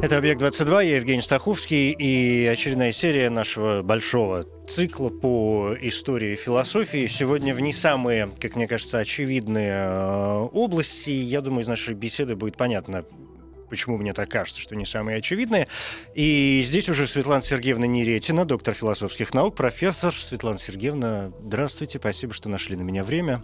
Это «Объект-22», я Евгений Стаховский, и очередная серия нашего большого цикла по истории философии. Сегодня в не самые, как мне кажется, очевидные э, области. Я думаю, из нашей беседы будет понятно, почему мне так кажется, что не самые очевидные. И здесь уже Светлана Сергеевна Неретина, доктор философских наук, профессор. Светлана Сергеевна, здравствуйте, спасибо, что нашли на меня время.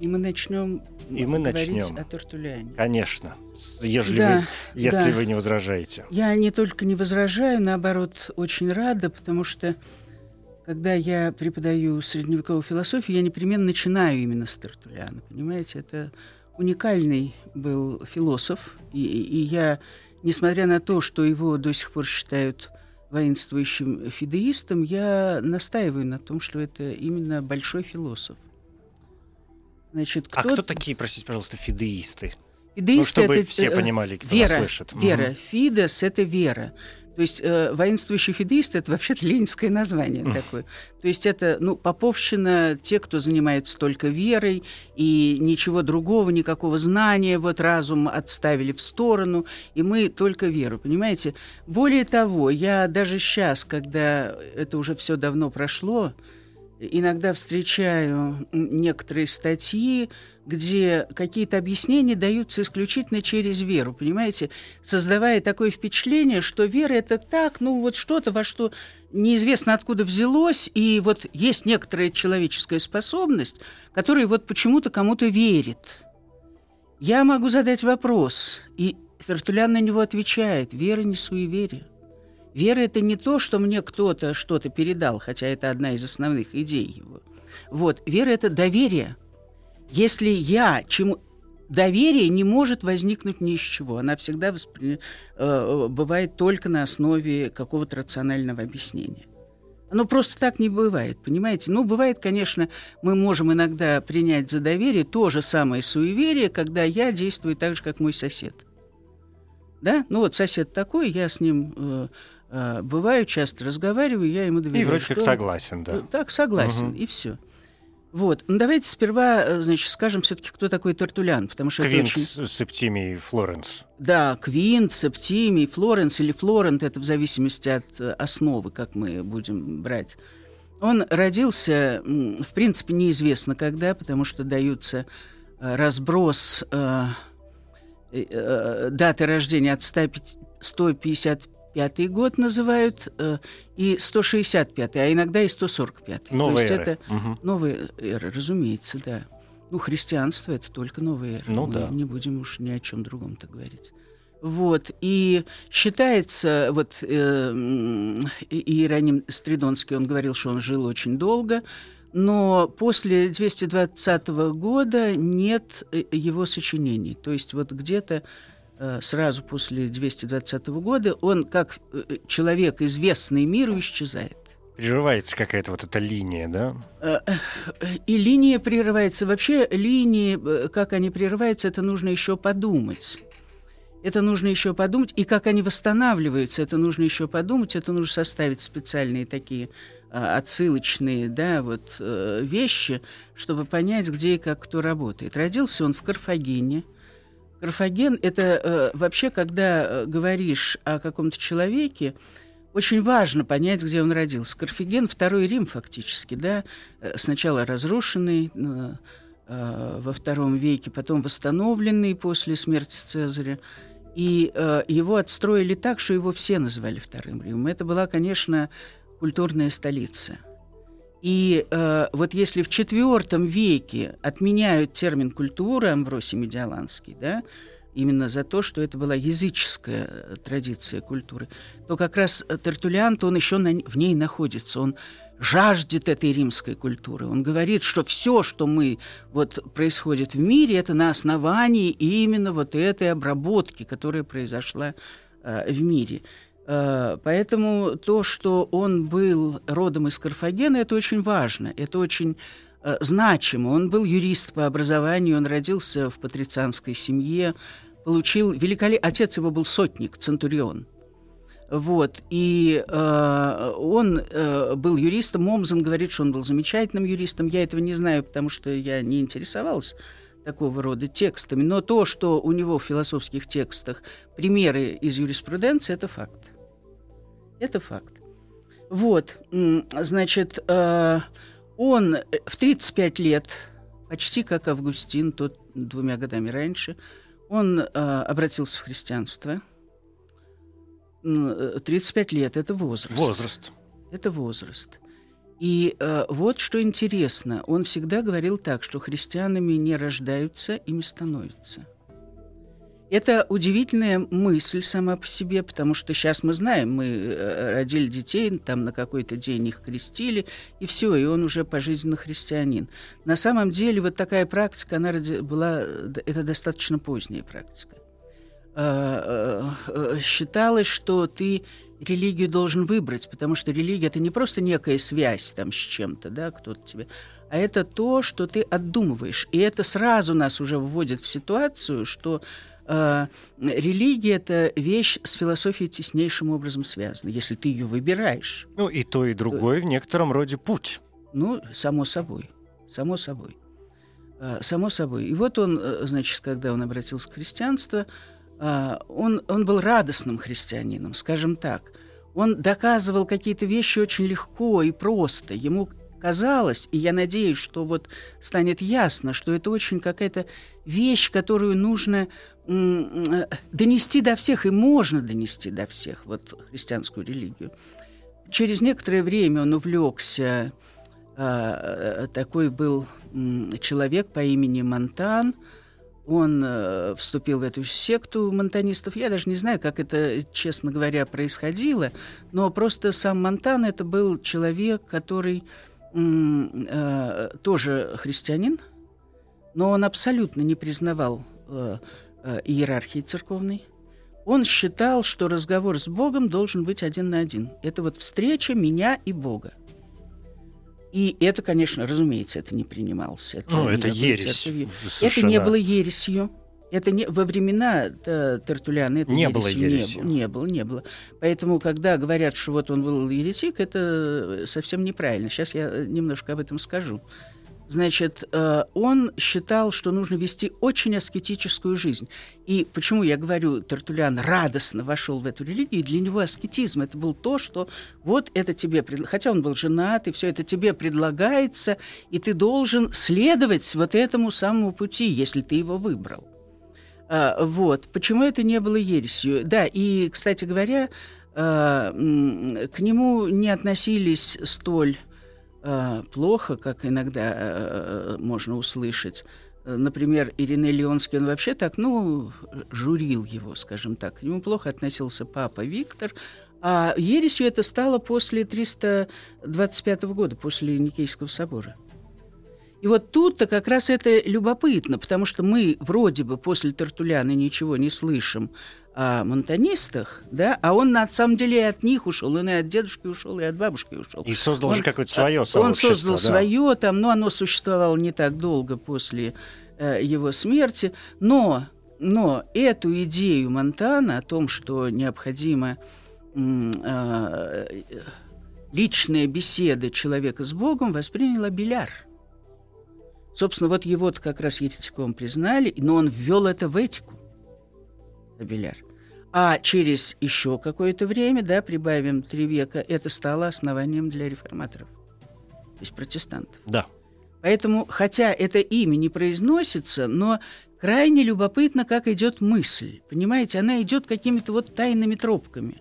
И мы начнем И мы начнем. о Тертуляне. Конечно, ежели, Да, вы, если да. вы не возражаете. Я не только не возражаю, наоборот, очень рада, потому что когда я преподаю средневековую философию, я непременно начинаю именно с Тертуляна. Понимаете, это уникальный был философ, и, и я, несмотря на то, что его до сих пор считают воинствующим фидеистом, я настаиваю на том, что это именно большой философ. Значит, А кто такие, простите, пожалуйста, фидеисты? Ну, Фидеисты чтобы это, все э, понимали, кто вера, нас слышит. Вера. Фидес — это вера. То есть э, воинствующий фидеист — это вообще-то ленинское название Мгм. такое. То есть это, ну, поповщина, те, кто занимаются только верой, и ничего другого, никакого знания, вот разум отставили в сторону, и мы только веру, понимаете? Более того, я даже сейчас, когда это уже все давно прошло, иногда встречаю некоторые статьи, где какие-то объяснения даются исключительно через веру, понимаете, создавая такое впечатление, что вера это так, ну вот что-то, во что неизвестно откуда взялось, и вот есть некоторая человеческая способность, которая вот почему-то кому-то верит. Я могу задать вопрос, и Тертулян на него отвечает, вера не суеверие. Вера – это не то, что мне кто-то что-то передал, хотя это одна из основных идей его. Вот, вера – это доверие. Если я чему... Доверие не может возникнуть ни из чего. Она всегда воспри... э, бывает только на основе какого-то рационального объяснения. Оно просто так не бывает, понимаете? Ну, бывает, конечно, мы можем иногда принять за доверие то же самое суеверие, когда я действую так же, как мой сосед. Да? Ну вот сосед такой, я с ним э, э, бываю, часто разговариваю, я ему доверяю. И вроде как согласен, да. Э, Так, согласен, Мгм. и все. Вот. Ну, давайте сперва, э, значит, скажем все-таки, кто такой Тертулян, потому что Квинт очень... Септимий Флоренс. Да, Квинт, Септимий, Флоренс или Флорент, это в зависимости от основы, как мы будем брать. Он родился, в принципе, неизвестно когда, потому что даются разброс э, э, даты рождения от 105 155 год называют, э, и 165, а иногда и 145. Новая То есть эра. это Мгм. Новая эра, разумеется, да. Ну, христианство это только новая эра. Ну Мы да. Не будем уж ни о чем другом-то говорить. Вот. И считается, вот э, Иероним Стридонский, он говорил, что он жил очень долго, но после 220 года нет э, его сочинений. То есть вот где-то сразу после 220 года он, как э, человек, известный миру, исчезает. Прерывается какая-то вот эта линия, да? Э, э, И линия прерывается. Вообще линии, э, как они прерываются, это нужно еще подумать. Это нужно еще подумать. И как они восстанавливаются, это нужно еще подумать. Это нужно составить специальные такие отсылочные да, вот, э, вещи, чтобы понять, где и как кто работает. Родился он в Карфагене. Карфаген – это э, вообще, когда э, говоришь о каком-то человеке, очень важно понять, где он родился. Карфаген – второй Рим фактически, да, Э, сначала разрушенный э, э, во втором веке, потом восстановленный после смерти Цезаря. И э, его отстроили так, что его все называли вторым Римом. Это была, конечно, культурная столица. И э, вот если в IV веке отменяют термин «культура» Амвросий Медиаланский, да, именно за то, что это была языческая э, традиция культуры, то как раз э, Тертулиан, он еще на, в ней находится, он жаждет этой римской культуры. Он говорит, что все, что мы вот происходит в мире, это на основании именно вот этой обработки, которая произошла э, в мире. Э, поэтому то, что он был родом из Карфагена, это очень важно, это очень э, значимо. Он был юрист по образованию, он родился в патрицианской семье, получил великолепный... Отец его был сотник, центурион. Вот. И э, он э, был юристом. Момзен говорит, что он был замечательным юристом. Я этого не знаю, потому что я не интересовалась такого рода текстами. Но то, что у него в философских текстах примеры из юриспруденции, это факт. Это факт. Вот, значит, э, он в 35 лет, почти как Августин, тот двумя годами раньше, он э, обратился в христианство. 35 лет – это возраст. Возраст. Это возраст. И э, вот что интересно, он всегда говорил так, что христианами не рождаются, ими становятся. Это удивительная мысль сама по себе, потому что сейчас мы знаем, мы э, родили детей, там на какой-то день их крестили, и все, и он уже пожизненно христианин. На самом деле вот такая практика, она была, это достаточно поздняя практика. А, э, считалось, что ты религию должен выбрать, потому что религия это не просто некая связь там с чем-то, да, кто-то тебе, а это то, что ты отдумываешь. И это сразу нас уже вводит в ситуацию, что э, религия это вещь с философией теснейшим образом связана, если ты ее выбираешь. Ну и то, и другое в некотором роде путь. Ну, само собой, само собой. Э, само собой. И вот он, э, значит, когда он обратился к христианству, а, он, он был радостным христианином, скажем так. Он доказывал какие-то вещи очень легко и просто. Ему казалось, и я надеюсь, что вот станет ясно, что это очень какая-то вещь, которую нужно донести до всех, и можно донести до всех, вот христианскую религию. Через некоторое время он увлекся, а, такой был человек по имени Монтан – он э, вступил в эту секту монтанистов. Я даже не знаю, как это, честно говоря, происходило, но просто сам Монтан это был человек, который э, тоже христианин, но он абсолютно не признавал э, э, иерархии церковной. Он считал, что разговор с Богом должен быть один на один. Это вот встреча меня и Бога. И это, конечно, разумеется, это не принималось. Это ну, это ересь. Это, это не было ересью. Это не во времена Тертуляна это не было ересью. Не, не было, не было. Поэтому, когда говорят, что вот он был еретик, это совсем неправильно. Сейчас я немножко об этом скажу. Значит, э, он считал, что нужно вести очень аскетическую жизнь. И почему я говорю, Тертулян радостно вошел в эту религию, для него аскетизм это был то, что вот это тебе, хотя он был женат, и все это тебе предлагается, и ты должен следовать вот этому самому пути, если ты его выбрал. А, вот. Почему это не было ересью? Да, и, кстати говоря, а, к нему не относились столь Э, плохо, как иногда можно услышать. Например, Ириней Леонский, он вообще так, ну, журил его, скажем так. К нему плохо относился папа Виктор, а ересью это стало после 325 года, после Никейского собора. И вот тут-то как раз это любопытно, потому что мы вроде бы после Тартуляна ничего не слышим о монтанистах, да, а он на самом деле и от них ушел, он и от дедушки ушел, и от бабушки ушел. И создал он, же какое-то свое сообщество. Он создал да. свое, там, но оно существовало не так долго после э, его смерти, но, но эту идею Монтана о том, что необходимо э, личная беседа человека с Богом, воспринял Абеляр. Собственно, вот его-то как раз еретиком признали, но он ввел это в этику. Абеляр. А через еще какое-то время, да, прибавим три века, это стало основанием для реформаторов, то есть протестантов. Да. Поэтому, хотя это имя не произносится, но крайне любопытно, как идет мысль. Понимаете, она идет какими-то вот тайными тропками.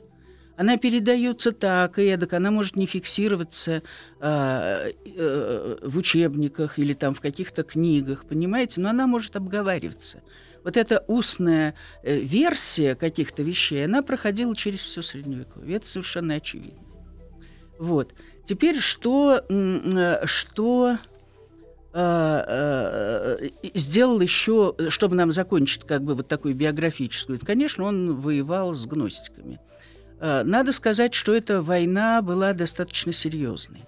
Она передается так и эдак, она может не фиксироваться э, э, в учебниках или там в каких-то книгах, понимаете, но она может обговариваться вот эта устная э, версия каких-то вещей, она проходила через все Средневековье. Это совершенно очевидно. Вот. Теперь что, э, что э, сделал еще, чтобы нам закончить как бы вот такую биографическую, конечно, он воевал с гностиками. Э, надо сказать, что эта война была достаточно серьезной.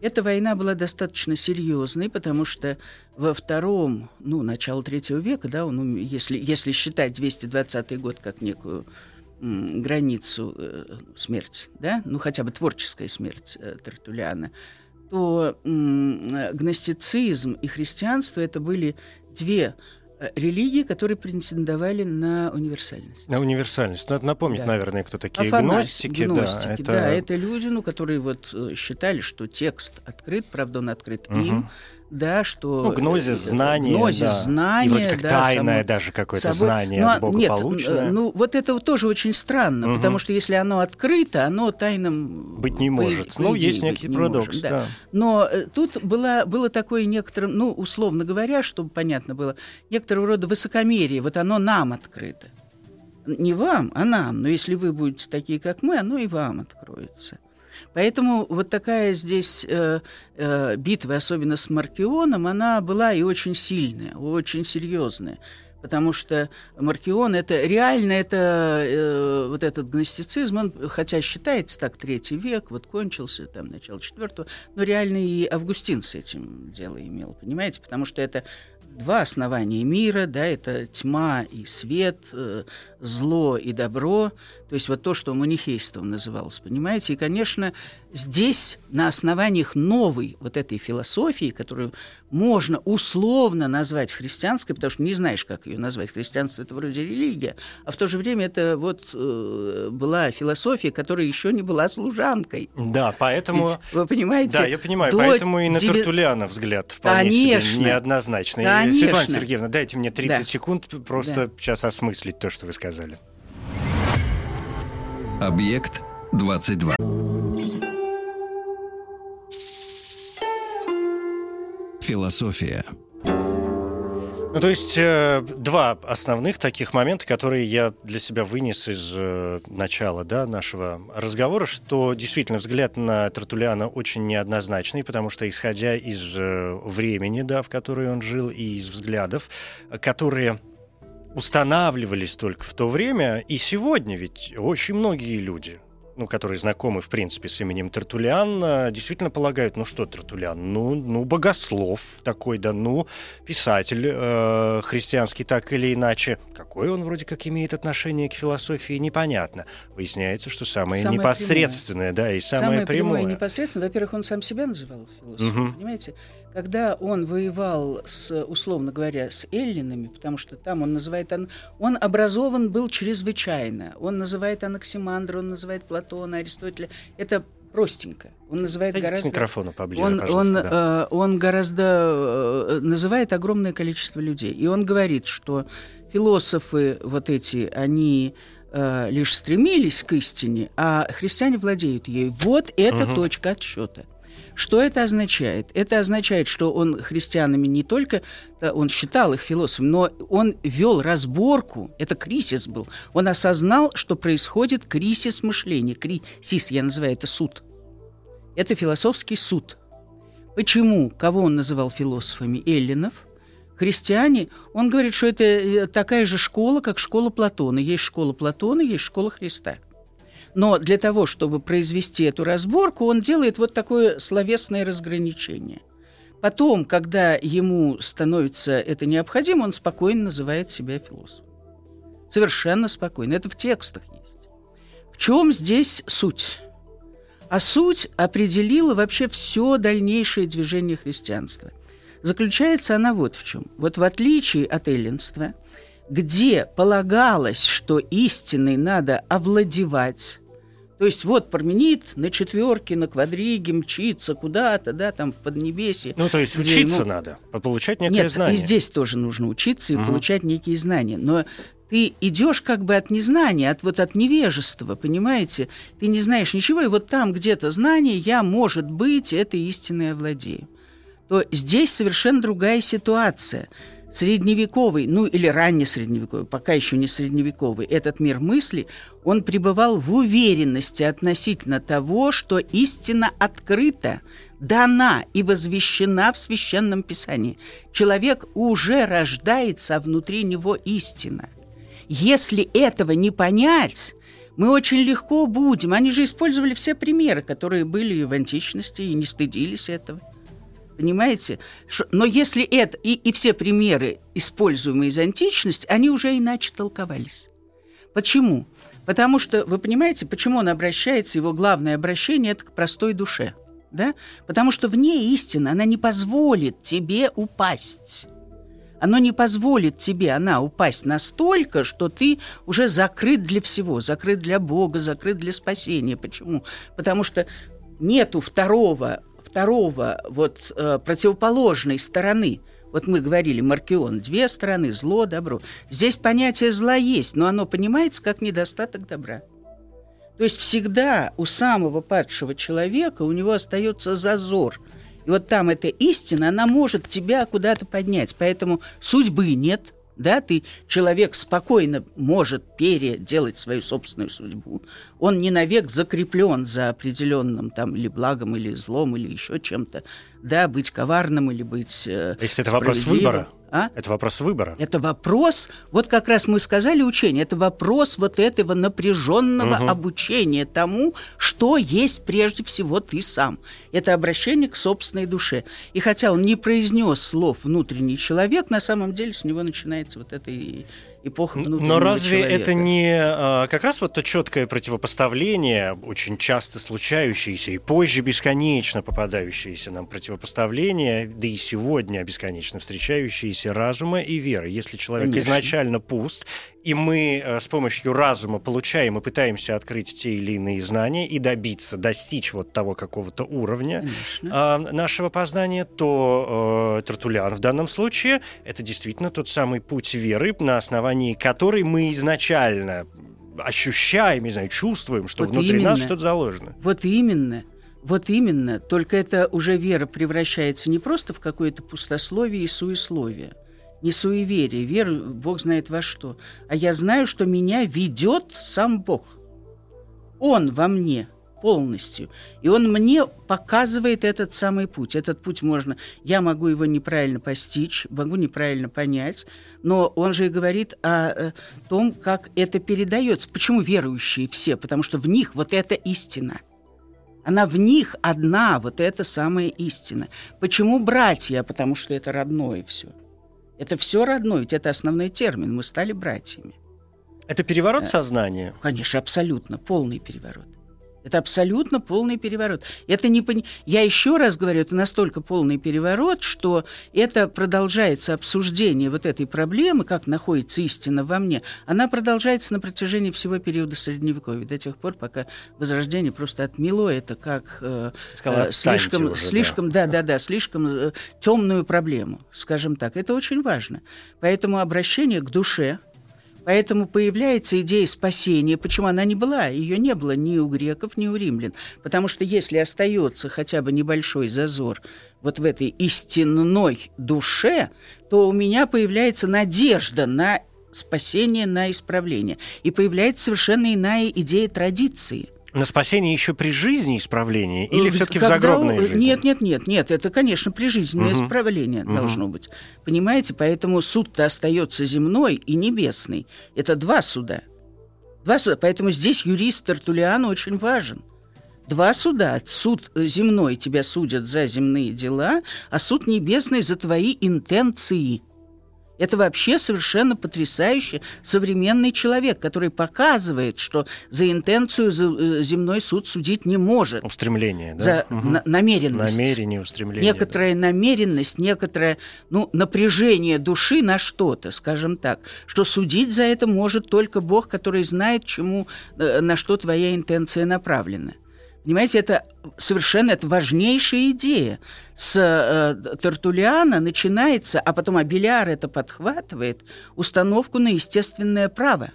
Эта война была достаточно серьезной, потому что во втором, ну, начало третьего века, да, он, если, если считать 220 год как некую м, границу э, смерти, да, ну, хотя бы творческая смерть э, Тертулиана, то м, гностицизм и христианство это были две Э, религии, которые претендовали на универсальность. На универсальность. Надо напомнить, да. наверное, кто такие Афанась, гностики. гностики да, это... да, это люди, ну, которые вот э, считали, что текст открыт, правда, он открыт угу. им, да, что... Ну, гнозис, знание, гнозис, да. знание, И вроде как да, тайное само... даже какое-то собой... знание ну, от Бога нет, полученное. Ну, вот это тоже очень странно, угу. потому что если оно открыто, оно тайным... Быть не может. По, ну, есть некий парадокс, может, да. да. Но э, тут было, было такое некоторое, ну, условно говоря, чтобы понятно было, некоторого рода высокомерие, вот оно нам открыто. Не вам, а нам. Но если вы будете такие, как мы, оно и вам откроется. Поэтому вот такая здесь э, э, битва, особенно с Маркионом, она была и очень сильная, очень серьезная. Потому что Маркион это реально это э, вот этот гностицизм, он, хотя считается так третий век, вот кончился там начало четвертого, но реально и Августин с этим дело имел, понимаете, потому что это два основания мира, да, это тьма и свет, э, зло и добро, то есть вот то, что манихейством называлось, понимаете? И, конечно, здесь на основаниях новой вот этой философии, которую можно условно назвать христианской, потому что не знаешь, как ее назвать. Христианство – это вроде религия, а в то же время это вот э, была философия, которая еще не была служанкой. Да, поэтому... Ведь, вы понимаете? Да, я понимаю, поэтому и на деви... Тертуляна взгляд вполне Конечно. себе неоднозначный. Конечно. Светлана Сергеевна, дайте мне 30 Да. секунд просто Да. сейчас осмыслить то, что вы сказали. Объект 22. Философия. Ну, то есть э, два основных таких момента, которые я для себя вынес из э, начала да, нашего разговора, что действительно взгляд на Тартулиана очень неоднозначный, потому что исходя из э, времени, да, в которое он жил, и из взглядов, которые устанавливались только в то время, и сегодня ведь очень многие люди, ну, которые знакомы, в принципе, с именем Тертулиан, э, действительно полагают, ну что Тертулиан, ну, ну богослов такой, да, ну, писатель э, христианский так или иначе. Какое он вроде как имеет отношение к философии, непонятно. Выясняется, что самое, Самое непосредственное, да, и самое, Самое прямое. прямое и непосредственно. Во-первых, он сам себя называл философом, Мгм. понимаете? Когда он воевал с, условно говоря, с эллинами, потому что там он называет... Он, он образован был чрезвычайно. Он называет Анаксимандра, он называет Платона, Аристотеля. Это простенько. Он называет Садитесь к гораздо... микрофону поближе, Он, он, да. э, он гораздо э, называет огромное количество людей. И он говорит, что философы вот эти, они э, лишь стремились к истине, а христиане владеют ею. Вот это Мгм. точка отсчета. Что это означает? Это означает, что он христианами не только, да, он считал их философами, но он вел разборку, это кризис был. Он осознал, что происходит кризис мышления. Кризис, я называю это суд. Это философский суд. Почему? Кого он называл философами? Эллинов. Христиане, он говорит, что это э, такая же школа, как школа Платона. Есть школа Платона, есть школа Христа. Но для того, чтобы произвести эту разборку, он делает вот такое словесное разграничение. Потом, когда ему становится это необходимо, он спокойно называет себя философом. Совершенно спокойно. Это в текстах есть. В чем здесь суть? А суть определила вообще все дальнейшее движение христианства. Заключается она вот в чем. Вот в отличие от эллинства, где полагалось, что истиной надо овладевать, то есть вот Парменид на четверке, на квадриге мчится куда-то, да, там в Поднебесье. Ну, то есть где учиться ему- надо, получать некое Нет, знание. и здесь тоже нужно учиться и Мгм. получать некие знания. Но ты идешь как бы от незнания, от вот от невежества, понимаете? Ты не знаешь ничего, и вот там где-то знание, я, может быть, это истинное владею. То здесь совершенно другая ситуация. Средневековый, ну или раннесредневековый, пока еще не средневековый, этот мир мысли, он пребывал в уверенности относительно того, что истина открыта, дана и возвещена в Священном Писании. Человек уже рождается, а внутри него истина. Если этого не понять, Мы очень легко будем. Они же использовали все примеры, которые были в античности, и не стыдились этого. Понимаете? Но если это и, и все примеры, используемые из античности, они уже иначе толковались. Почему? Потому что, вы понимаете, почему он обращается, его главное обращение – это к простой душе. Да? Потому что вне истины она не позволит тебе упасть. Оно не позволит тебе, она, упасть настолько, что ты уже закрыт для всего, закрыт для Бога, закрыт для спасения. Почему? Потому что нету второго, второго вот э, противоположной стороны – вот мы говорили, Маркион, две стороны, зло, добро. Здесь понятие зла есть, но оно понимается как недостаток добра. То есть всегда у самого падшего человека у него остается зазор. И вот там эта истина, она может тебя куда-то поднять. Поэтому судьбы нет – да, ты, человек спокойно может переделать свою собственную судьбу. Он не навек закреплен за определенным там или благом, или злом, или еще чем-то. Да, быть коварным или быть э, Если это вопрос выбора. А? Это вопрос выбора. Это вопрос, вот как раз мы сказали учение, это вопрос вот этого напряженного угу. обучения тому, что есть прежде всего ты сам. Это обращение к собственной душе. И хотя он не произнес слов внутренний человек, на самом деле с него начинается вот это и эпоха Но разве человека. это не а, как раз вот то четкое противопоставление, очень часто случающееся и позже бесконечно попадающееся нам противопоставление, да и сегодня бесконечно встречающиеся разума и веры. Если человек Конечно. изначально пуст, и мы э, с помощью разума получаем и пытаемся открыть те или иные знания и добиться, достичь вот того какого-то уровня э, нашего познания, то э, Тартулян в данном случае это действительно тот самый путь веры, на основании которой мы изначально ощущаем, не знаю, чувствуем, что вот внутри именно. нас что-то заложено. Вот именно. Вот именно. Только это уже вера превращается не просто в какое-то пустословие и суесловие, не суеверие, вера, Бог знает во что. А я знаю, что меня ведет сам Бог. Он во мне полностью. И он мне показывает этот самый путь. Этот путь можно... Я могу его неправильно постичь, могу неправильно понять, но он же и говорит о, о том, как это передается. Почему верующие все? Потому что в них вот эта истина – она в них одна, вот эта самая истина. Почему братья? Потому что это родное все. Это все родное, ведь это основной термин. Мы стали братьями. Это переворот сознания? Конечно, абсолютно, полный переворот. Это абсолютно полный переворот. Это не пон... Я еще раз говорю, это настолько полный переворот, что это продолжается обсуждение вот этой проблемы, как находится истина во мне, она продолжается на протяжении всего периода Средневековья, до тех пор, пока Возрождение просто отмело это как э, Сказала, э, слишком, уже, слишком, да, да, да, слишком э, темную проблему, скажем так. Это очень важно. Поэтому обращение к душе, Поэтому появляется идея спасения. Почему она не была? Ее не было ни у греков, ни у римлян. Потому что если остается хотя бы небольшой зазор вот в этой истинной душе, то у меня появляется надежда на спасение, на исправление. И появляется совершенно иная идея традиции – на спасение еще при жизни исправления или все-таки в загробной жизни? Нет, нет, нет, нет, это, конечно, прижизненное угу. исправление угу. должно быть. Понимаете, поэтому суд-то остается земной и небесный. Это два суда. Два суда. Поэтому здесь юрист Тартулиан очень важен. Два суда. Суд земной тебя судят за земные дела, а суд небесный за твои интенции – это вообще совершенно потрясающий современный человек, который показывает, что за интенцию э, земной суд судить не может. Устремление, да? За угу. на- намеренность. Намерение, устремление. Некоторая да. намеренность, некоторое ну, напряжение души на что-то, скажем так, что судить за это может только Бог, который знает, чему, э, на что твоя интенция направлена. Понимаете, это совершенно это важнейшая идея. С э, Тартулиана начинается, а потом Абеляр это подхватывает, установку на естественное право.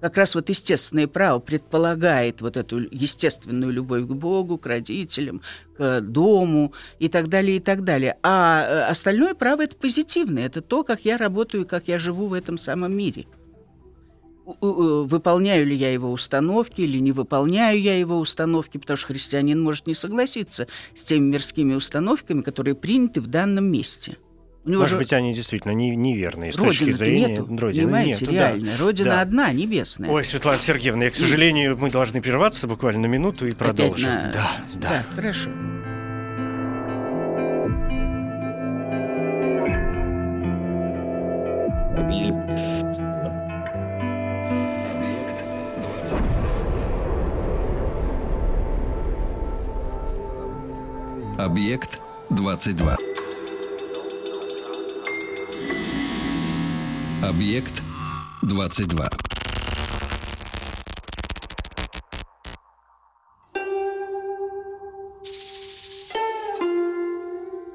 Как раз вот естественное право предполагает вот эту естественную любовь к Богу, к родителям, к дому и так далее, и так далее. А э, остальное право – это позитивное, это то, как я работаю, как я живу в этом самом мире – выполняю ли я его установки или не выполняю я его установки, потому что христианин может не согласиться с теми мирскими установками, которые приняты в данном месте. У него Может же быть, они действительно не, неверные с Родины-то точки зрения нету, Родины. понимаете, нету, да. реально. Родина Да. одна, небесная. Ой, Светлана Сергеевна, я, к сожалению, мы должны прерваться буквально на минуту и Опять продолжим. на- Да, да. хорошо. Объект 22. Объект 22.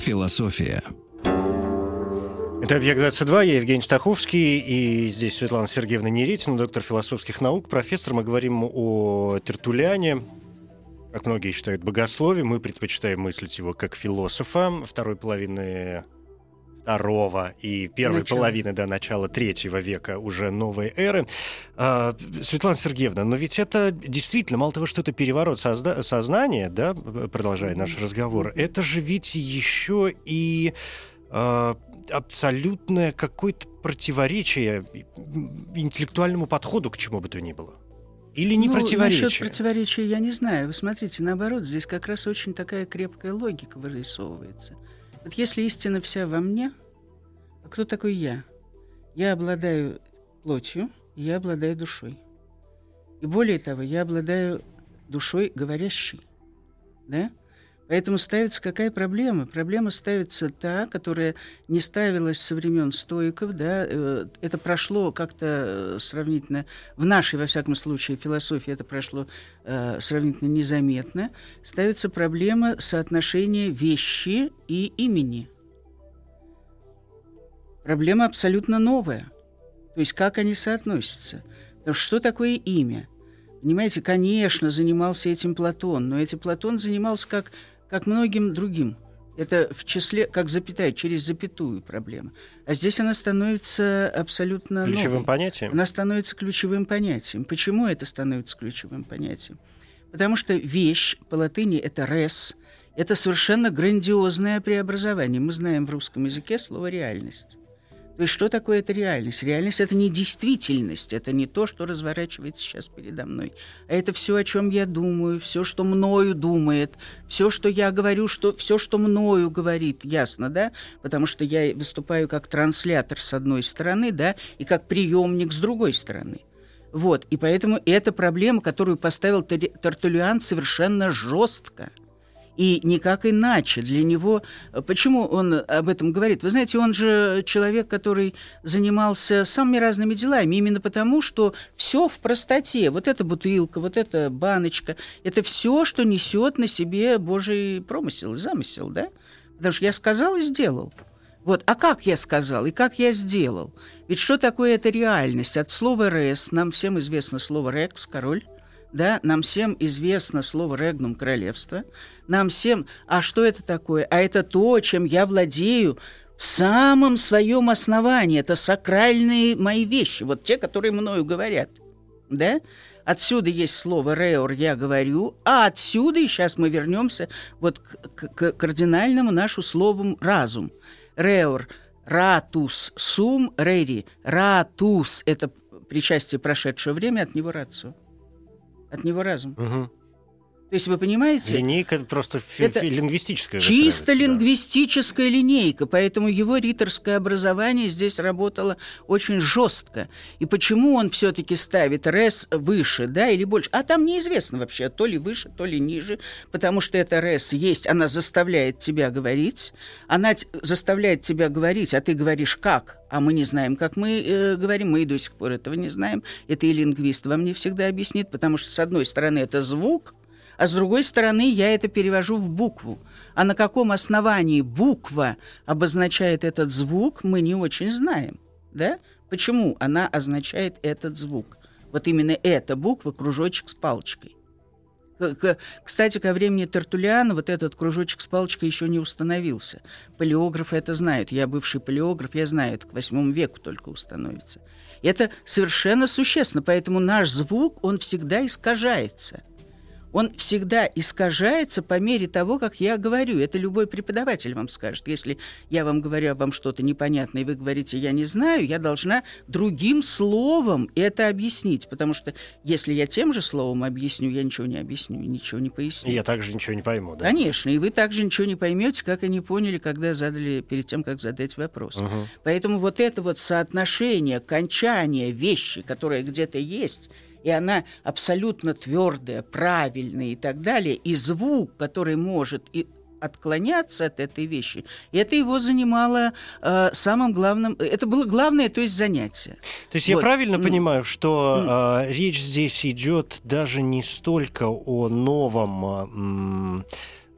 Философия. Это «Объект-22», я Евгений Стаховский, и здесь Светлана Сергеевна Неретина, доктор философских наук, профессор. Мы говорим о Тертуляне, как многие считают, богословие. Мы предпочитаем мыслить его как философа второй половины второго и первой Начало. половины до начала третьего века уже новой эры. А, Светлана Сергеевна, но ведь это действительно, мало того, что это переворот созда- сознания, да, продолжая наш разговор, это же ведь еще и а, абсолютное какое-то противоречие интеллектуальному подходу к чему бы то ни было. Или не ну, противоречие? Насчет противоречия я не знаю. Вы смотрите, наоборот, здесь как раз очень такая крепкая логика вырисовывается. Вот если истина вся во мне, а кто такой я? Я обладаю плотью, я обладаю душой. И более того, я обладаю душой говорящей. Да? Поэтому ставится какая проблема? Проблема ставится та, которая не ставилась со времен стоиков. Да? э, Это прошло как-то э, сравнительно, в нашей, во всяком случае, философии это прошло э, сравнительно незаметно. Ставится проблема соотношения вещи и имени. Проблема абсолютно новая. То есть как они соотносятся. Потому что что такое имя? Понимаете, конечно, занимался этим Платон, но этим Платон занимался как, как многим другим. Это в числе, как запятая, через запятую проблема. А здесь она становится абсолютно Ключевым новой. понятием? Она становится ключевым понятием. Почему это становится ключевым понятием? Потому что вещь по латыни это res, это совершенно грандиозное преобразование. Мы знаем в русском языке слово реальность. То есть что такое эта реальность? Реальность это не действительность, это не то, что разворачивается сейчас передо мной, а это все, о чем я думаю, все, что мною думает, все, что я говорю, что все, что мною говорит, ясно, да? Потому что я выступаю как транслятор с одной стороны, да, и как приемник с другой стороны. Вот, и поэтому это проблема, которую поставил Тертулиан совершенно жестко. И никак иначе для него... Почему он об этом говорит? Вы знаете, он же человек, который занимался самыми разными делами, именно потому, что все в простоте. Вот эта бутылка, вот эта баночка, это все, что несет на себе Божий промысел, замысел, да? Потому что я сказал и сделал. Вот, а как я сказал и как я сделал? Ведь что такое эта реальность? От слова «рес» нам всем известно слово «рекс», король, да, нам всем известно слово «регнум» – королевство, нам всем, а что это такое? А это то, чем я владею в самом своем основании. Это сакральные мои вещи, вот те, которые мною говорят, да? Отсюда есть слово «реор» «я говорю», а отсюда, и сейчас мы вернемся вот к, к- к кардинальному нашу слову «разум». «Реор» «ратус сум рери». «Ратус» — это причастие прошедшее время, от него «рацию». От него разум. Мгм. То есть вы понимаете? Линейка это просто Это лингвистическая. Чисто да. лингвистическая линейка, поэтому его риторское образование здесь работало очень жестко. И почему он все-таки ставит рес выше, да, или больше? А там неизвестно вообще, то ли выше, то ли ниже, потому что эта рес есть, она заставляет тебя говорить, она заставляет тебя говорить, а ты говоришь как, а мы не знаем, как мы э, говорим, мы и до сих пор этого не знаем. Это и лингвист вам не всегда объяснит, потому что, с одной стороны, это звук, а с другой стороны, я это перевожу в букву. А на каком основании буква обозначает этот звук, мы не очень знаем. Да? Почему она означает этот звук? Вот именно эта буква, кружочек с палочкой. Кстати, ко времени Тертулиана вот этот кружочек с палочкой еще не установился. Палеографы это знают. Я бывший палеограф, я знаю, это к восьмому веку только установится. Это совершенно существенно, поэтому наш звук, он всегда искажается. Он всегда искажается по мере того, как я говорю. Это любой преподаватель вам скажет. Если я вам говорю а вам что-то непонятное, и вы говорите, я не знаю, я должна другим словом это объяснить. Потому что если я тем же словом объясню, я ничего не объясню, ничего не поясню. И я также ничего не пойму, да? Конечно, и вы также ничего не поймете, как они поняли, когда задали, перед тем, как задать вопрос. Угу. Поэтому вот это вот соотношение, кончание вещи, которое где-то есть, и она абсолютно твердая, правильная и так далее, и звук, который может и отклоняться от этой вещи, это его занимало э, самым главным, это было главное, то есть занятие. То есть вот. я правильно mm. понимаю, что э, речь здесь идет даже не столько о новом э,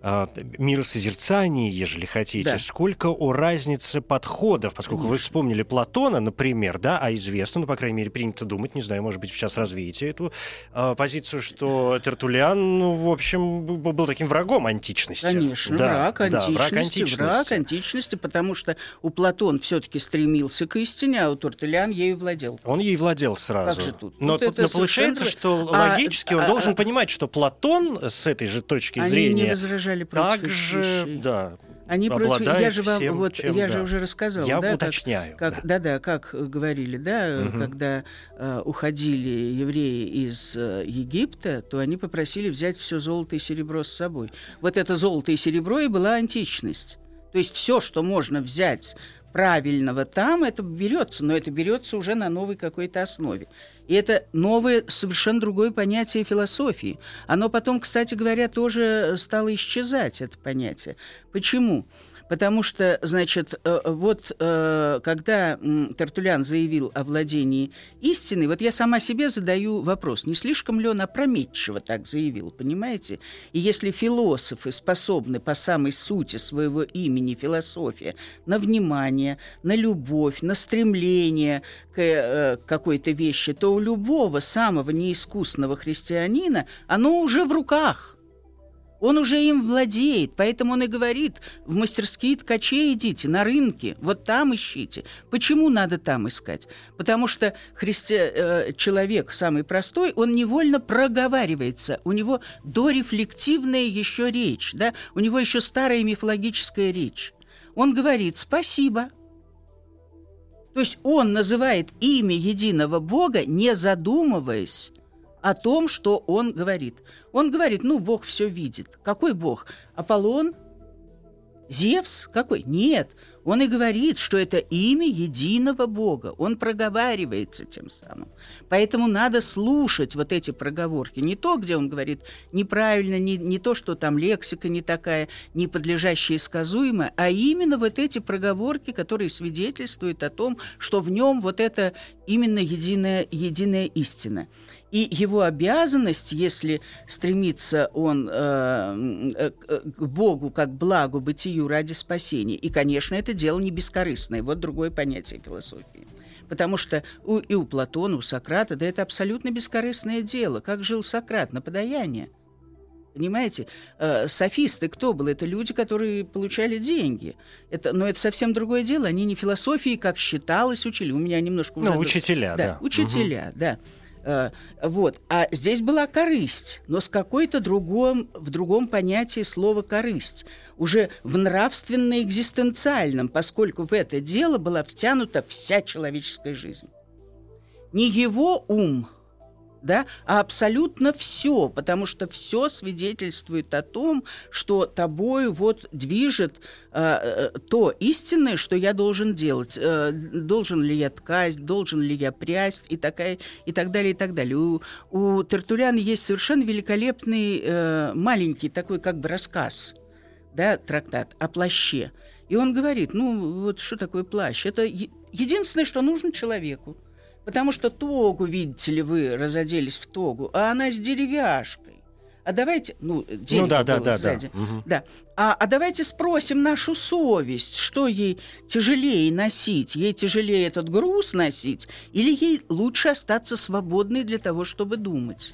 миросозерцании, ежели хотите, да. сколько о разнице подходов, поскольку Конечно. вы вспомнили Платона, например, да, а известно, ну, по крайней мере, принято думать, не знаю, может быть, сейчас развеете эту э, позицию, что Тертулиан, ну, в общем, был таким врагом античности. Конечно, да, враг, античности, да, враг античности, враг античности, потому что у Платон все-таки стремился к истине, а у Тертулиан ею владел. Он ей владел сразу. Как же тут? Но, тут но получается, что а, логически а, он а, должен а, понимать, что Платон с этой же точки они зрения... не возражали против Также, вещей. да, они против, я же вам, всем, вот чем, я да. же уже рассказал, я да, уточняю, как, как, да, да, как говорили, да, Мгм. когда э, уходили евреи из э, Египта, то они попросили взять все золото и серебро с собой. Вот это золото и серебро и была античность. То есть все, что можно взять правильного там, это берется, но это берется уже на новой какой-то основе. И это новое, совершенно другое понятие философии. Оно потом, кстати говоря, тоже стало исчезать, это понятие. Почему? Потому что, значит, э, вот э, когда Тертулян заявил о владении истиной, вот я сама себе задаю вопрос, не слишком ли он опрометчиво так заявил, понимаете? И если философы способны по самой сути своего имени философия на внимание, на любовь, на стремление к э, какой-то вещи, то у любого самого неискусного христианина оно уже в руках. Он уже им владеет, поэтому он и говорит, в мастерские ткачей идите, на рынке, вот там ищите. Почему надо там искать? Потому что христи... э, человек самый простой, он невольно проговаривается, у него дорефлективная еще речь, да? у него еще старая мифологическая речь. Он говорит «спасибо», то есть он называет имя единого Бога, не задумываясь о том, что он говорит. Он говорит, ну, Бог все видит. Какой Бог? Аполлон? Зевс? Какой? Нет. Он и говорит, что это имя единого Бога. Он проговаривается тем самым. Поэтому надо слушать вот эти проговорки. Не то, где он говорит неправильно, не, не то, что там лексика не такая, не подлежащая сказуемая, а именно вот эти проговорки, которые свидетельствуют о том, что в нем вот это именно единая, единая истина. И его обязанность, если стремится он э, э, к Богу как благу, бытию ради спасения, и, конечно, это дело не бескорыстное, вот другое понятие философии. Потому что у, и у Платона, у Сократа, да это абсолютно бескорыстное дело. Как жил Сократ на подаяние? Понимаете, э, софисты кто был? Это люди, которые получали деньги. Это, но это совсем другое дело. Они не философии, как считалось, учили. У меня немножко. Ну, учителя, да. Да, учителя, угу. да. Э, вот. А здесь была корысть, но с какой-то другом, в другом понятии слова «корысть». Уже в нравственно-экзистенциальном, поскольку в это дело была втянута вся человеческая жизнь. Не его ум – да, а абсолютно все, потому что все свидетельствует о том, что тобою вот движет э, э, то истинное, что я должен делать. Э, должен ли я ткать, должен ли я прясть и, такая, и так далее, и так далее. У, у Тертуляна есть совершенно великолепный э, маленький такой как бы рассказ, да, трактат о плаще. И он говорит, ну вот что такое плащ? Это единственное, что нужно человеку. Потому что тогу, видите ли, вы разоделись в тогу, а она с деревяшкой. А давайте, ну, дерево ну, да, да, да, сзади. Да. Угу. да. А, а давайте спросим нашу совесть, что ей тяжелее носить? Ей тяжелее этот груз носить? Или ей лучше остаться свободной для того, чтобы думать?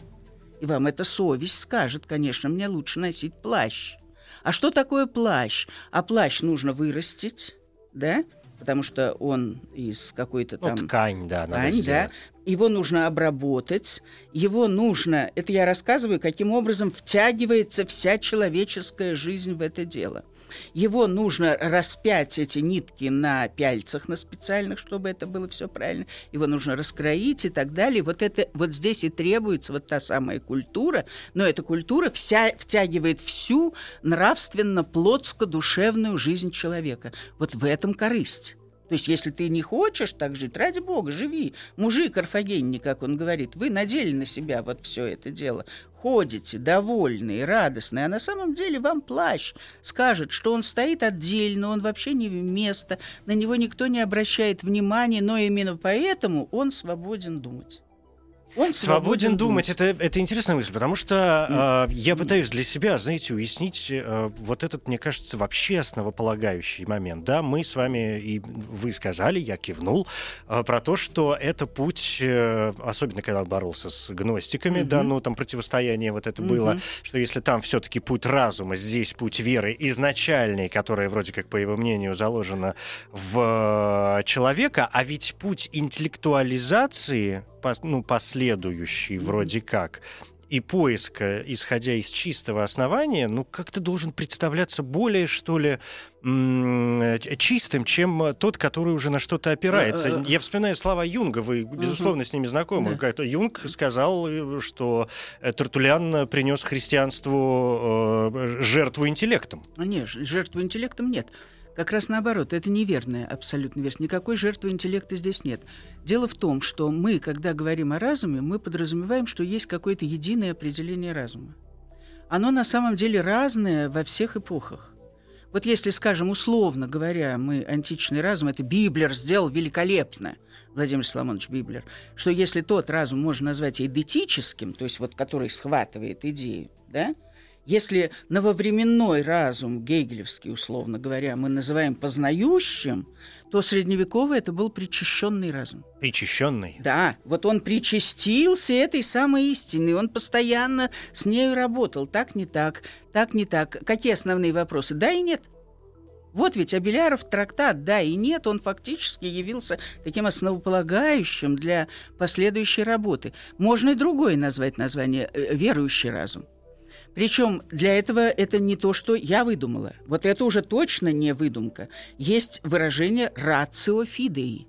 И вам эта совесть скажет, конечно, мне лучше носить плащ. А что такое плащ? А плащ нужно вырастить, да? Потому что он из какой-то ну, там... Ну, ткань, да, надо ткань, да. его нужно обработать, его нужно, это я рассказываю, каким образом втягивается вся человеческая жизнь в это дело. Его нужно распять эти нитки на пяльцах на специальных, чтобы это было все правильно. Его нужно раскроить и так далее. Вот это вот здесь и требуется вот та самая культура, но эта культура вся втягивает всю нравственно-плотско-душевную жизнь человека. Вот в этом корысть. То есть, если ты не хочешь так жить, ради бога, живи. Мужик Карфагенни, как он говорит, вы надели на себя вот все это дело. Ходите, довольные, радостные, а на самом деле вам плащ скажет, что он стоит отдельно, он вообще не место, на него никто не обращает внимания, но именно поэтому он свободен думать. Он свободен, думать. Это, это интересная мысль, потому что э, я пытаюсь для себя, знаете, уяснить э, вот этот, мне кажется, вообще основополагающий момент. Да, мы с вами, и вы сказали, я кивнул, э, про то, что это путь, э, особенно когда он боролся с гностиками, mm-hmm. да, ну там противостояние вот это mm-hmm. было, что если там все-таки путь разума, здесь путь веры изначальный, которая вроде как, по его мнению, заложена в э, человека, а ведь путь интеллектуализации ну, последующий вроде как, и поиска, исходя из чистого основания, ну, как-то должен представляться более, что ли, чистым, чем тот, который уже на что-то опирается. Э, э, Я вспоминаю слова Юнга, вы, безусловно, с ними знакомы. Да. Юнг сказал, э, что Тартулян принес христианству жертву интеллектом. А нет, жертву интеллектом нет. Как раз наоборот, это неверная абсолютно версия. Никакой жертвы интеллекта здесь нет. Дело в том, что мы, когда говорим о разуме, мы подразумеваем, что есть какое-то единое определение разума. Оно на самом деле разное во всех эпохах. Вот если, скажем, условно говоря, мы античный разум, это Библер сделал великолепно, Владимир Соломонович Библер, что если тот разум можно назвать идентическим, то есть вот который схватывает идею, да, если нововременной разум, гегелевский, условно говоря, мы называем познающим, то средневековый это был причащенный разум. Причащенный? Да, вот он причастился этой самой истиной, он постоянно с нею работал. Так, не так, так, не так. Какие основные вопросы? Да и нет. Вот ведь Абеляров трактат «Да и нет», он фактически явился таким основополагающим для последующей работы. Можно и другое назвать название «Верующий разум». Причем для этого это не то, что я выдумала. Вот это уже точно не выдумка. Есть выражение «рацио фидеи».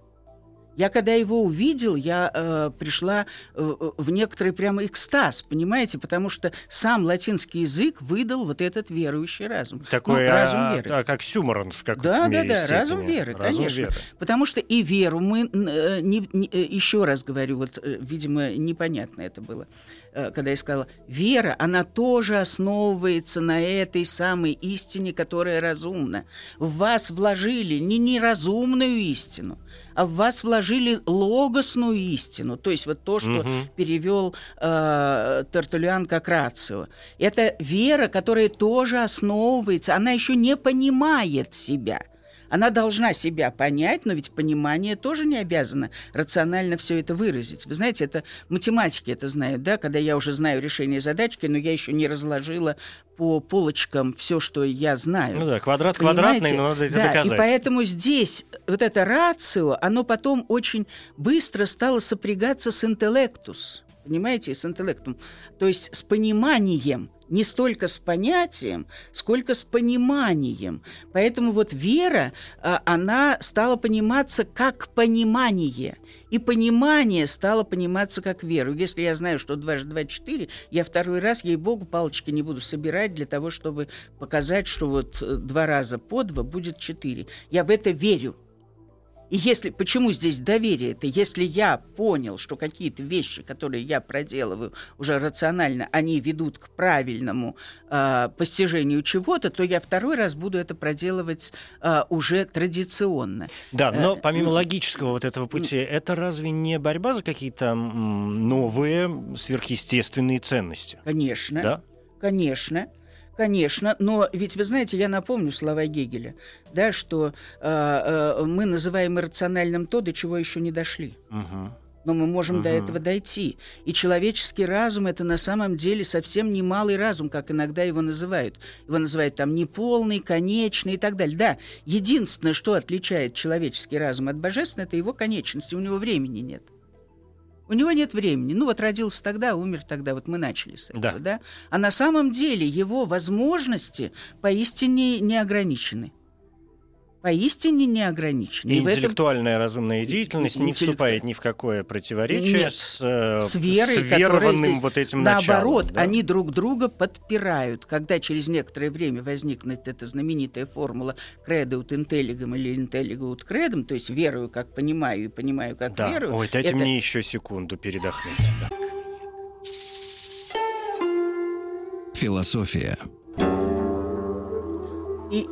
Я когда его увидел, я э, пришла э, в некоторый прямо экстаз, понимаете, потому что сам латинский язык выдал вот этот верующий разум. Такой ну, разум а, веры. А, как Сюморон в каком-то Да, мере да, да, разум веры, разум конечно. Веры. Потому что и веру мы, э, не, не, э, еще раз говорю, вот, э, видимо, непонятно это было. Э, когда я сказала, вера, она тоже основывается на этой самой истине, которая разумна. В вас вложили не неразумную истину, а в вас вложили логосную истину, то есть вот то, что угу. перевел э, Тартулиан как рацио. Это вера, которая тоже основывается, она еще не понимает себя – она должна себя понять, но ведь понимание тоже не обязано рационально все это выразить. Вы знаете, это математики это знают, да, когда я уже знаю решение задачки, но я еще не разложила по полочкам все, что я знаю. Ну да, квадрат Понимаете? квадратный, но надо это да, доказать. И поэтому здесь вот это рацио, оно потом очень быстро стало сопрягаться с интеллектус. Понимаете, с интеллектом. То есть с пониманием не столько с понятием, сколько с пониманием. Поэтому вот вера, а, она стала пониматься как понимание. И понимание стало пониматься как веру. Если я знаю, что 2 же 2 4, я второй раз, ей-богу, палочки не буду собирать для того, чтобы показать, что вот э, два раза по два будет 4. Я в это верю. И если, почему здесь доверие это? Если я понял, что какие-то вещи, которые я проделываю уже рационально, они ведут к правильному э, постижению чего-то, то я второй раз буду это проделывать э, уже традиционно. Да, но э, помимо э, логического вот этого пути, э, это разве не борьба за какие-то новые сверхъестественные ценности? Конечно. Да? Конечно. Конечно, но ведь вы знаете, я напомню слова Гегеля, да, что э, э, мы называем иррациональным то, до чего еще не дошли. Угу. Но мы можем угу. до этого дойти. И человеческий разум это на самом деле совсем не малый разум, как иногда его называют. Его называют там неполный, конечный и так далее. Да, единственное, что отличает человеческий разум от божественного, это его конечности. У него времени нет. У него нет времени. Ну вот родился тогда, умер тогда. Вот мы начали с этого, Да. да? А на самом деле его возможности поистине не ограничены. Поистине не ограничены. И И в этом интеллектуальная разумная деятельность не вступает ни в какое противоречие Нет. с, э, с верой, с которая верованным здесь- вот этим Наоборот, началом. да? они друг друга подпирают. Когда через некоторое время возникнет эта знаменитая формула «credo ut intelligam» или «intelligo ut credem», то есть «верую, как понимаю, и понимаю, как Да. верую», Ой, дайте это- мне еще секунду передохнуть. Да. Философия. и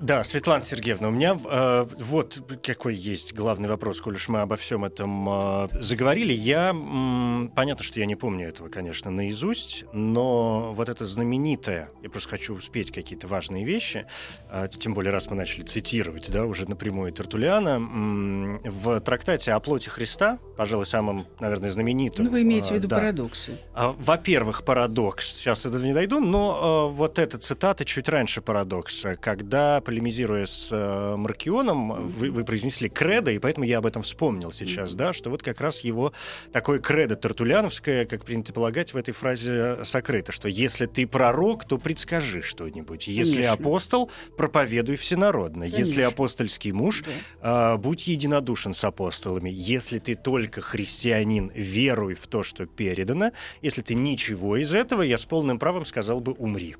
Да, Светлана Сергеевна, у меня э, вот какой есть главный вопрос, коль уж мы обо всем этом э, заговорили. Я, м, понятно, что я не помню этого, конечно, наизусть, но вот это знаменитое, я просто хочу успеть какие-то важные вещи, э, тем более раз мы начали цитировать, да, уже напрямую Тертулиана, м, в трактате о плоти Христа, пожалуй, самым, наверное, знаменитым. ну, вы имеете в э, виду да, парадоксы. а, Во-первых, парадокс. Сейчас я до этого не дойду, но э, вот эта цитата чуть раньше парадокса, когда, полемизируя с э, Маркионом, вы, вы произнесли кредо, и поэтому я об этом вспомнил сейчас, да, что вот как раз его такое кредо тертуляновское, как принято полагать, в этой фразе сокрыто, что если ты пророк, то предскажи что-нибудь. Если Конечно. апостол, проповедуй всенародно. Если Конечно. апостольский муж, Да. а, будь единодушен с апостолами. Если ты только христианин, веруй в то, что передано. Если ты ничего из этого, я с полным правом сказал бы умри.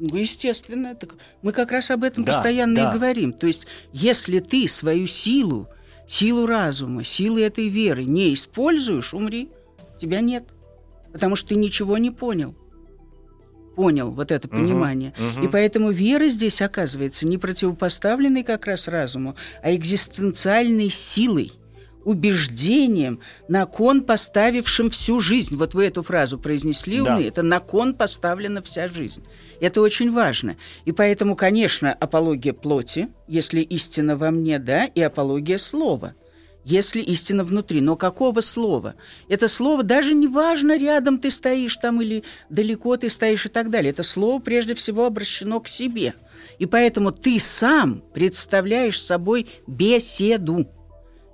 Ну, естественно. Так мы как раз об этом Да, постоянно да. и говорим. То есть, если ты свою силу, силу разума, силу этой веры не используешь, умри. Тебя нет. Потому что ты ничего не понял. Понял вот это Мгм, понимание. мгм. И поэтому вера здесь оказывается не противопоставленной как раз разуму, а экзистенциальной силой, убеждением, на кон поставившим всю жизнь. Вот вы эту фразу произнесли Да. умные, это на кон поставлена вся жизнь. Это очень важно. И поэтому, конечно, апология плоти, если истина во мне, да, и апология слова если истина внутри. Но какого слова? Это слово даже не важно, рядом ты стоишь там или далеко ты стоишь и так далее. Это слово прежде всего обращено к себе. И поэтому ты сам представляешь собой беседу.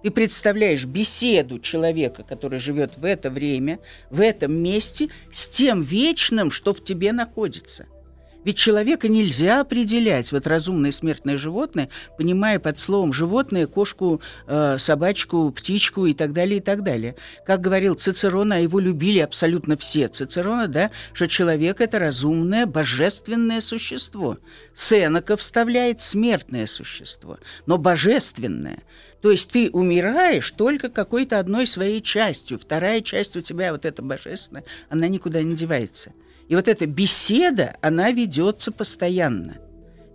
Ты представляешь беседу человека, который живет в это время, в этом месте, с тем вечным, что в тебе находится. Ведь человека нельзя определять, вот разумное смертное животное, понимая под словом животное кошку, э, собачку, птичку и так далее, и так далее. Как говорил Цицерон, а его любили абсолютно все Цицерона, да, что человек – это разумное, божественное существо. Сенека вставляет смертное существо, но божественное. То есть ты умираешь только какой-то одной своей частью. Вторая часть у тебя, вот эта божественная, она никуда не девается. И вот эта беседа, она ведется постоянно.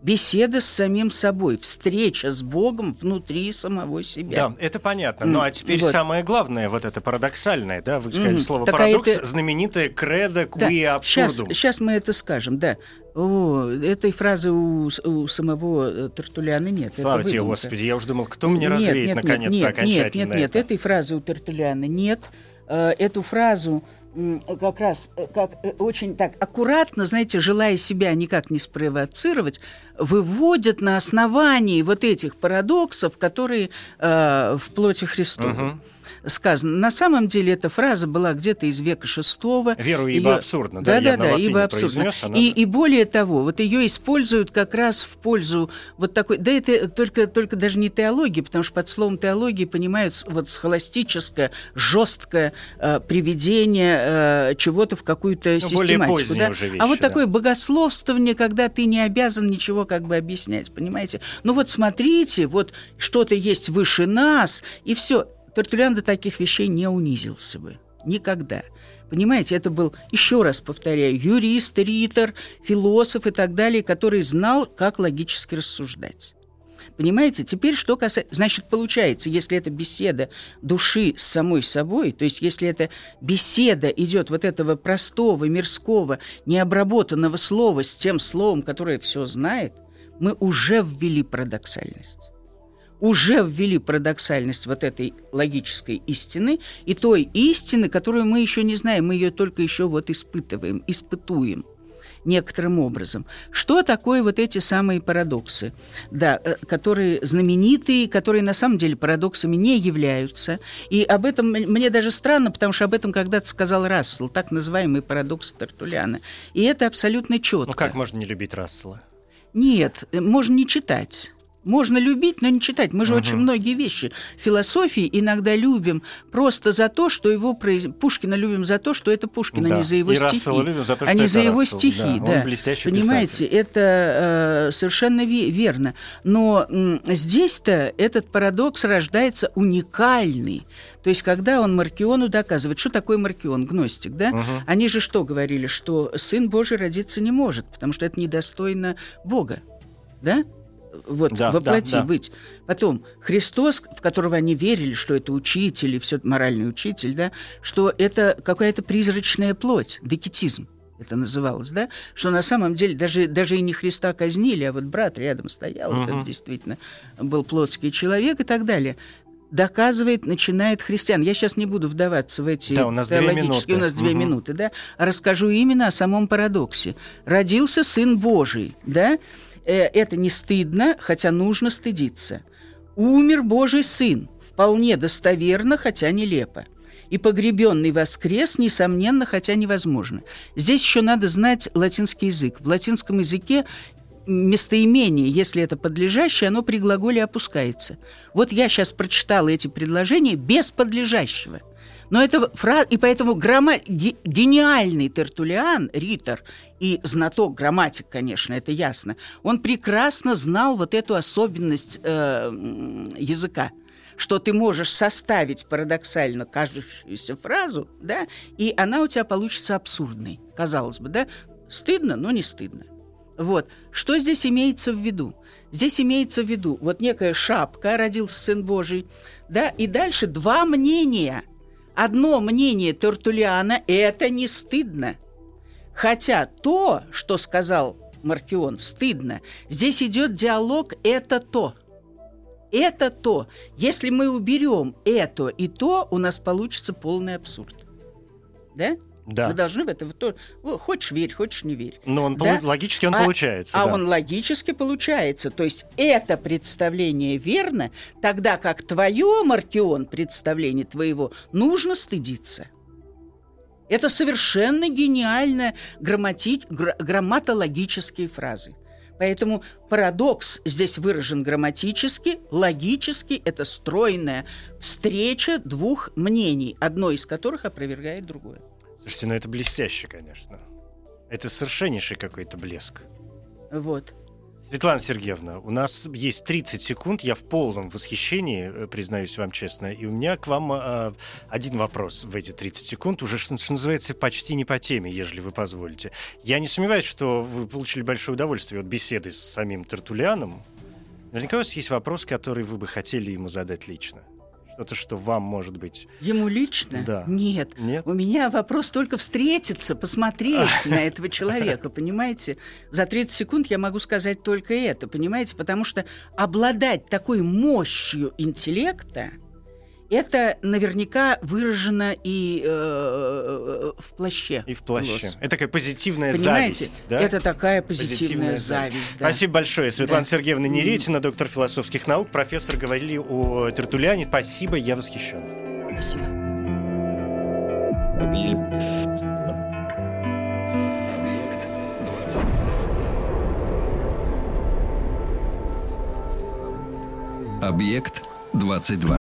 Беседа с самим собой, встреча с Богом внутри самого себя. Да, это понятно. Ну а теперь вот. самое главное, вот это парадоксальное, да, вы сказали Мгм. слово Так, а парадокс, это- знаменитое кредо Да, quia сейчас, absurdum. сейчас мы это скажем, да. О, этой фразы у, у самого э, Тертуляна нет. Слава тебе. Господи, я уже думал, кто мне Нет, развеет нет, наконец-то нет, окончательно Нет, нет, нет, это. этой фразы у Тертуляна нет. Э, Эту фразу как раз э, как очень так аккуратно, знаете, желая себя никак не спровоцировать, выводят на основании вот этих парадоксов, которые э, в плоти Христовой Мгм. Сказано. На самом деле эта фраза была где-то из века шестого. Веру, ибо Её- абсурдно. Да, Да, да, да, ибо абсурдно. произнес, она- И, и более того, вот ее используют как раз в пользу вот такой, да это только, только даже не теологии, потому что под словом теологии понимают вот схоластическое, жесткое э, приведение э, чего-то в какую-то Ну, систематику. да? уже вещи, а вот да. такое богословствование, когда ты не обязан ничего как бы объяснять, понимаете? Ну вот смотрите, вот что-то есть выше нас, и все. Тертулян до таких вещей не унизился бы. Никогда. Понимаете, это был, еще раз повторяю, юрист, ритор, философ и так далее, который знал, как логически рассуждать. Понимаете, теперь что касается... Значит, получается, если это беседа души с самой собой, то есть если эта беседа идет вот этого простого, мирского, необработанного слова с тем словом, которое все знает, мы уже ввели парадоксальность уже ввели парадоксальность вот этой логической истины и той истины, которую мы еще не знаем, мы ее только еще вот испытываем, испытуем. некоторым образом. Что такое вот эти самые парадоксы, да, э, которые знаменитые, которые на самом деле парадоксами не являются. И об этом мне даже странно, потому что об этом когда-то сказал Рассел, так называемый парадокс Тартуляна. И это абсолютно четко. Ну как можно не любить Рассела? Нет, э, можно не читать. Можно любить, но не читать. Мы же угу. очень многие вещи философии иногда любим просто за то, что его Пушкина любим за то, что это Пушкин, да. а не за его и стихи, любим за то, что а не за его Рассел. стихи. Да. Да. Понимаете, писатель. это э, совершенно верно. Но э, здесь-то этот парадокс рождается уникальный. То есть, когда он Маркиону доказывает, что такое Маркион, гностик, да? Угу. Они же что говорили, что сын Божий родиться не может, потому что это недостойно Бога, да? Вот да, воплоти да, да. быть. Потом Христос, в которого они верили, что это учитель и все моральный учитель, да, что это какая-то призрачная плоть, декетизм это называлось, да, что на самом деле даже, даже и не Христа казнили, а вот брат рядом стоял, угу. это действительно был плотский человек и так далее доказывает, начинает христиан. Я сейчас не буду вдаваться в эти да, у нас две минуты. у нас две угу. минуты, да, а расскажу именно о самом парадоксе. Родился Сын Божий, да, это не стыдно, хотя нужно стыдиться. Умер Божий Сын, вполне достоверно, хотя нелепо. И погребенный воскрес, несомненно, хотя невозможно. Здесь еще надо знать латинский язык. В латинском языке местоимение, если это подлежащее, оно при глаголе опускается. Вот я сейчас прочитала эти предложения без подлежащего – но это фраза, и поэтому грамма... гениальный Тертулиан, ритор и знаток грамматик, конечно, это ясно, он прекрасно знал вот эту особенность э, языка что ты можешь составить парадоксально кажущуюся фразу, да, и она у тебя получится абсурдной, казалось бы, да, стыдно, но не стыдно. Вот. Что здесь имеется в виду? Здесь имеется в виду вот некая шапка, родился Сын Божий, да, и дальше два мнения – Одно мнение Тертулиана – это не стыдно. Хотя то, что сказал Маркион, стыдно. Здесь идет диалог «это то». Это то. Если мы уберем это и то, у нас получится полный абсурд. Да? Да. Мы должны в это... Хочешь верь, хочешь не верь. Но он да? логически он а, получается. А да. он логически получается. То есть это представление верно, тогда как твое, Маркион, представление твоего, нужно стыдиться. Это совершенно гениально граммати... грамматологические фразы. Поэтому парадокс здесь выражен грамматически, логически. Это стройная встреча двух мнений, одно из которых опровергает другое. Слушайте, ну это блестяще, конечно. Это совершеннейший какой-то блеск. Вот. Светлана Сергеевна, у нас есть 30 секунд, я в полном восхищении, э, признаюсь вам честно, и у меня к вам э, один вопрос в эти 30 секунд, уже, что, что называется, почти не по теме, ежели вы позволите. Я не сомневаюсь, что вы получили большое удовольствие от беседы с самим Тертулианом. Наверняка у вас есть вопрос, который вы бы хотели ему задать лично. Что-то, что вам может быть. Ему лично? Да. Нет. Нет. У меня вопрос только встретиться, посмотреть на этого человека, понимаете? За 30 секунд я могу сказать только это, понимаете? Потому что обладать такой мощью интеллекта, это наверняка выражено и э, в плаще. И в плаще. Лос. Это такая позитивная Понимаете? зависть. Да? Это такая позитивная, позитивная зависть. зависть да. Спасибо большое. Светлана да. Сергеевна Неретина, доктор философских наук, профессор, говорили о Тертуляне. Спасибо, я восхищен. Спасибо. Объект 22.